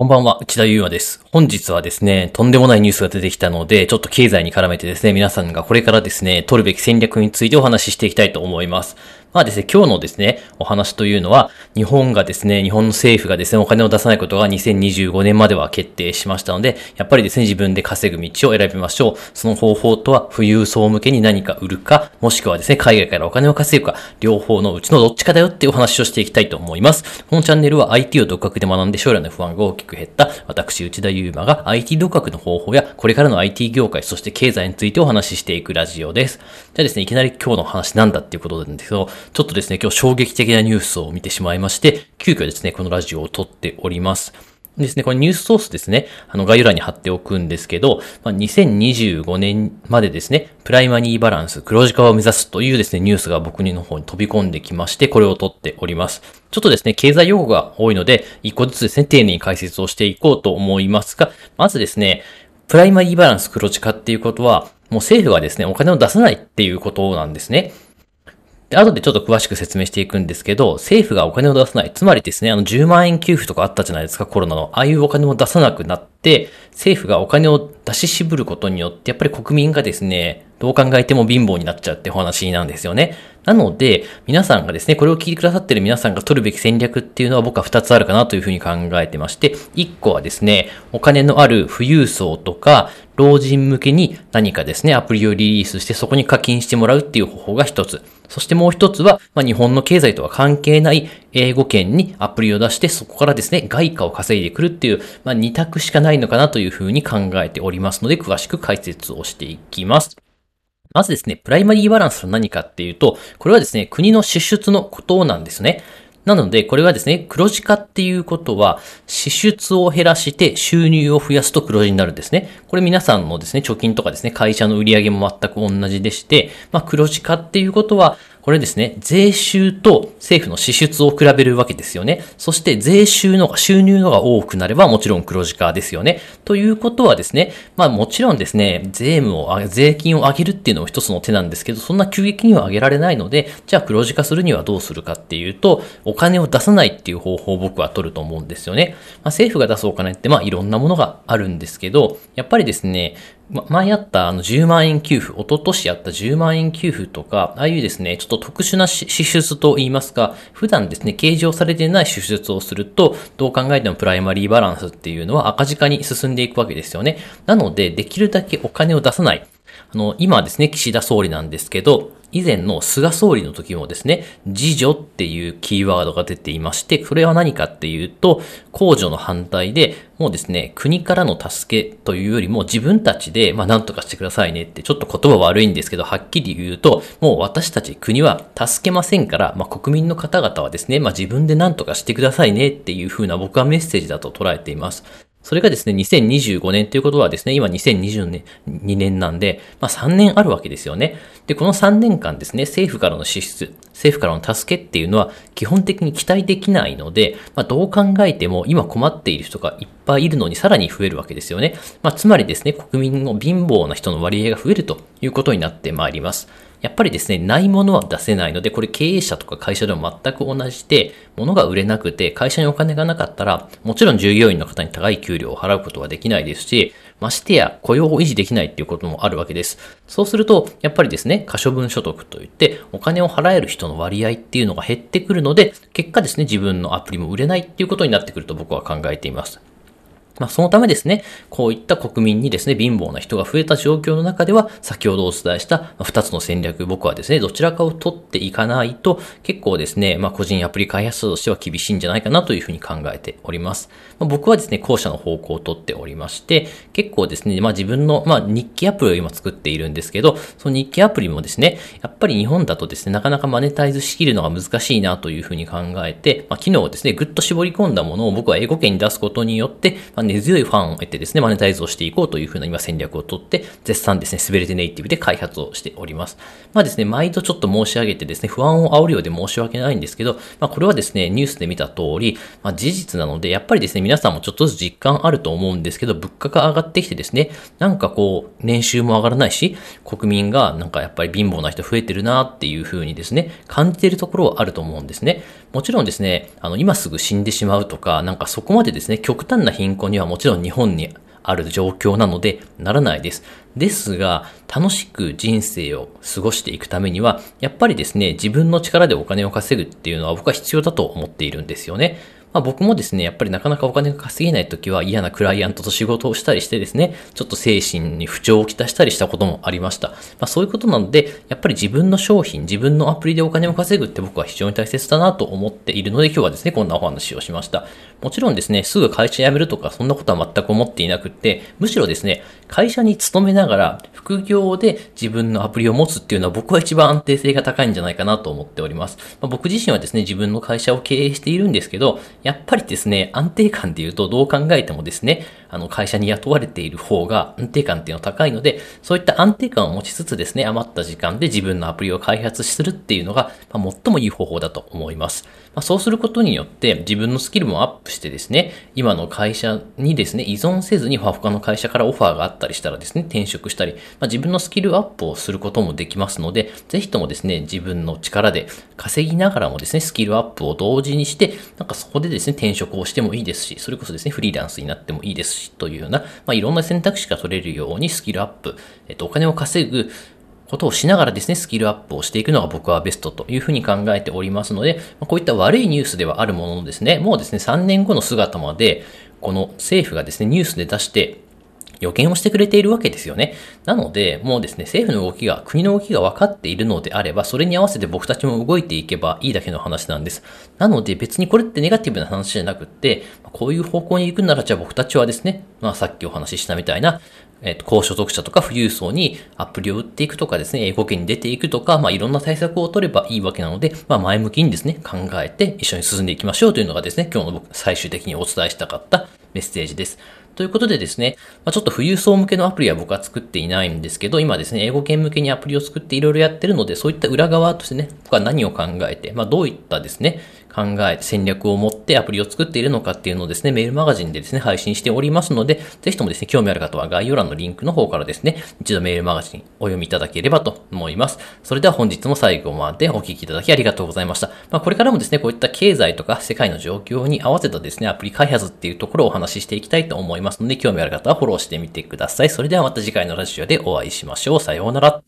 こんばんは、内田祐馬です。本日はですね、とんでもないニュースが出てきたので、ちょっと経済に絡めてですね、皆さんがこれからですね、取るべき戦略についてお話ししていきたいと思います。まあですね、今日のですね、お話というのは、日本がですね、日本の政府がですね、お金を出さないことが2025年までは決定しましたので、やっぱりですね、自分で稼ぐ道を選びましょう。その方法とは、富裕層向けに何か売るか、もしくはですね、海外からお金を稼ぐか、両方のうちのどっちかだよっていうお話をしていきたいと思います。このチャンネルは IT を独学で学んで将来の不安が大きく減った、私、内田祐馬が IT 独学の方法や、これからの IT 業界、そして経済についてお話ししていくラジオです。じゃあですね、いきなり今日の話なんだっていうことなんですけど、ちょっとですね、今日衝撃的なニュースを見てしまいまして、急遽ですね、このラジオを撮っております。ですね、これニュースソースですね、あの概要欄に貼っておくんですけど、まあ、2025年までですね、プライマニーバランス、黒字化を目指すというですね、ニュースが僕の方に飛び込んできまして、これを撮っております。ちょっとですね、経済用語が多いので、一個ずつですね、丁寧に解説をしていこうと思いますが、まずですね、プライマリーバランス黒字化っていうことは、もう政府がですね、お金を出さないっていうことなんですね。で、後でちょっと詳しく説明していくんですけど、政府がお金を出さない。つまりですね、あの10万円給付とかあったじゃないですか、コロナの。ああいうお金を出さなくなって、政府がお金を出し渋ることによって、やっぱり国民がですね、どう考えても貧乏になっちゃうってお話なんですよね。なので、皆さんがですね、これを聞いてくださってる皆さんが取るべき戦略っていうのは僕は2つあるかなというふうに考えてまして、1個はですね、お金のある富裕層とか、老人向けに何かですね、アプリをリリースしてそこに課金してもらうっていう方法が1つ。そしてもう一つは、まあ、日本の経済とは関係ない英語圏にアプリを出して、そこからですね、外貨を稼いでくるっていう、まあ、2択しかないのかなというふうに考えておりますので、詳しく解説をしていきます。まずですね、プライマリーバランスは何かっていうと、これはですね、国の支出のことなんですね。なので、これはですね、黒字化っていうことは、支出を減らして収入を増やすと黒字になるんですね。これ皆さんのですね、貯金とかですね、会社の売り上げも全く同じでして、まあ黒字化っていうことは、これですね、税収と政府の支出を比べるわけですよね。そして税収の、収入のが多くなればもちろん黒字化ですよね。ということはですね、まあもちろんですね、税務を、税金を上げるっていうのも一つの手なんですけど、そんな急激には上げられないので、じゃあ黒字化するにはどうするかっていうと、お金を出さないっていう方法を僕は取ると思うんですよね。まあ政府が出すお金ってまあいろんなものがあるんですけど、やっぱりですね、ま、前あったあの10万円給付、一昨年やった10万円給付とか、ああいうですね、ちょっと特殊な支出といいますか、普段ですね、計上されてない支出をすると、どう考えてもプライマリーバランスっていうのは赤字化に進んでいくわけですよね。なので、できるだけお金を出さない。あの、今ですね、岸田総理なんですけど、以前の菅総理の時もですね、自助っていうキーワードが出ていまして、それは何かっていうと、控除の反対で、もうですね、国からの助けというよりも自分たちで、まあ何とかしてくださいねって、ちょっと言葉悪いんですけど、はっきり言うと、もう私たち国は助けませんから、まあ国民の方々はですね、まあ自分で何とかしてくださいねっていう風な僕はメッセージだと捉えています。それがですね、2025年ということはですね、今2022年、2年なんで、まあ3年あるわけですよね。で、この3年間ですね、政府からの支出、政府からの助けっていうのは基本的に期待できないので、まあどう考えても今困っている人がいっぱいいるのにさらに増えるわけですよね。まあつまりですね、国民の貧乏な人の割合が増えるということになってまいります。やっぱりですね、ないものは出せないので、これ経営者とか会社でも全く同じで、物が売れなくて会社にお金がなかったら、もちろん従業員の方に高い給料を払うことはできないですし、ましてや雇用を維持できないっていうこともあるわけです。そうすると、やっぱりですね、可処分所得といって、お金を払える人の割合っていうのが減ってくるので、結果ですね、自分のアプリも売れないっていうことになってくると僕は考えています。まあ、そのためですね、こういった国民にですね、貧乏な人が増えた状況の中では、先ほどお伝えした2つの戦略、僕はですね、どちらかを取っていかないと、結構ですね、まあ、個人アプリ開発者としては厳しいんじゃないかなというふうに考えております。まあ、僕はですね、後者の方向を取っておりまして、結構ですね、まあ、自分の、まあ、日記アプリを今作っているんですけど、その日記アプリもですね、やっぱり日本だとですね、なかなかマネタイズしきるのが難しいなというふうに考えて、まあ、機能をですね、ぐっと絞り込んだものを僕は英語圏に出すことによって、まあ、根強いファンを得てですね、マネタイズをしていこうというふうな今戦略をとって、絶賛ですね、滑れてネイティブで開発をしております。まあですね、毎度ちょっと申し上げてですね、不安を煽るようで申し訳ないんですけど、まあこれはですね、ニュースで見た通り、まあ事実なので、やっぱりですね、皆さんもちょっとずつ実感あると思うんですけど、物価が上がってきてですね、なんかこう、年収も上がらないし、国民がなんかやっぱり貧乏な人増えてるなっていうふうにですね、感じているところはあると思うんですね。もちろんですね、あの、今すぐ死んでしまうとか、なんかそこまでですね、極端な貧困にはもちろん日本にある状況なのでならないです。ですが、楽しく人生を過ごしていくためには、やっぱりですね、自分の力でお金を稼ぐっていうのは僕は必要だと思っているんですよね。まあ僕もですね、やっぱりなかなかお金が稼げない時は嫌なクライアントと仕事をしたりしてですね、ちょっと精神に不調をきたしたりしたこともありました。まあそういうことなので、やっぱり自分の商品、自分のアプリでお金を稼ぐって僕は非常に大切だなと思っているので今日はですね、こんなお話をしました。もちろんですね、すぐ会社辞めるとかそんなことは全く思っていなくって、むしろですね、会社に勤めながら副業で自分のアプリを持つっていうのは僕は一番安定性が高いんじゃないかなと思っております。まあ、僕自身はですね、自分の会社を経営しているんですけど、やっぱりですね、安定感で言うとどう考えてもですね、あの会社に雇われている方が安定感っていうのは高いので、そういった安定感を持ちつつですね、余った時間で自分のアプリを開発するっていうのが、まあ、最もいい方法だと思います。まあ、そうすることによって自分のスキルもアップしてですね、今の会社にですね、依存せずに他の会社からオファーがあったりしたらですね、転職したり、まあ、自分のスキルアップをすることもできますので、ぜひともですね、自分の力で稼ぎながらもですね、スキルアップを同時にして、なんかそこでですね、転職をしてもいいですし、それこそですね、フリーランスになってもいいですし、というような、まあ、いろんな選択肢が取れるようにスキルアップ、えっと、お金を稼ぐことをしながらですね、スキルアップをしていくのが僕はベストというふうに考えておりますので、こういった悪いニュースではあるもののですね、もうですね、3年後の姿まで、この政府がですね、ニュースで出して、予見をしてくれているわけですよね。なので、もうですね、政府の動きが、国の動きが分かっているのであれば、それに合わせて僕たちも動いていけばいいだけの話なんです。なので、別にこれってネガティブな話じゃなくって、こういう方向に行くなら、じゃあ僕たちはですね、まあさっきお話ししたみたいな、えっ、と、高所得者とか富裕層にアプリを売っていくとかですね、英語圏に出ていくとか、まあいろんな対策を取ればいいわけなので、まあ前向きにですね、考えて一緒に進んでいきましょうというのがですね、今日の僕最終的にお伝えしたかったメッセージです。ということでですね、まあ、ちょっと富裕層向けのアプリは僕は作っていないんですけど、今ですね、英語圏向けにアプリを作っていろいろやってるので、そういった裏側としてね、僕は何を考えて、まあ、どういったですね、考え、戦略を持ってアプリを作っているのかっていうのをですね、メールマガジンでですね、配信しておりますので、ぜひともですね、興味ある方は概要欄のリンクの方からですね、一度メールマガジンお読みいただければと思います。それでは本日も最後までお聴きいただきありがとうございました。まあ、これからもですね、こういった経済とか世界の状況に合わせたですね、アプリ開発っていうところをお話ししていきたいと思いますいますので、興味ある方はフォローしてみてください。それではまた次回のラジオでお会いしましょう。さようなら。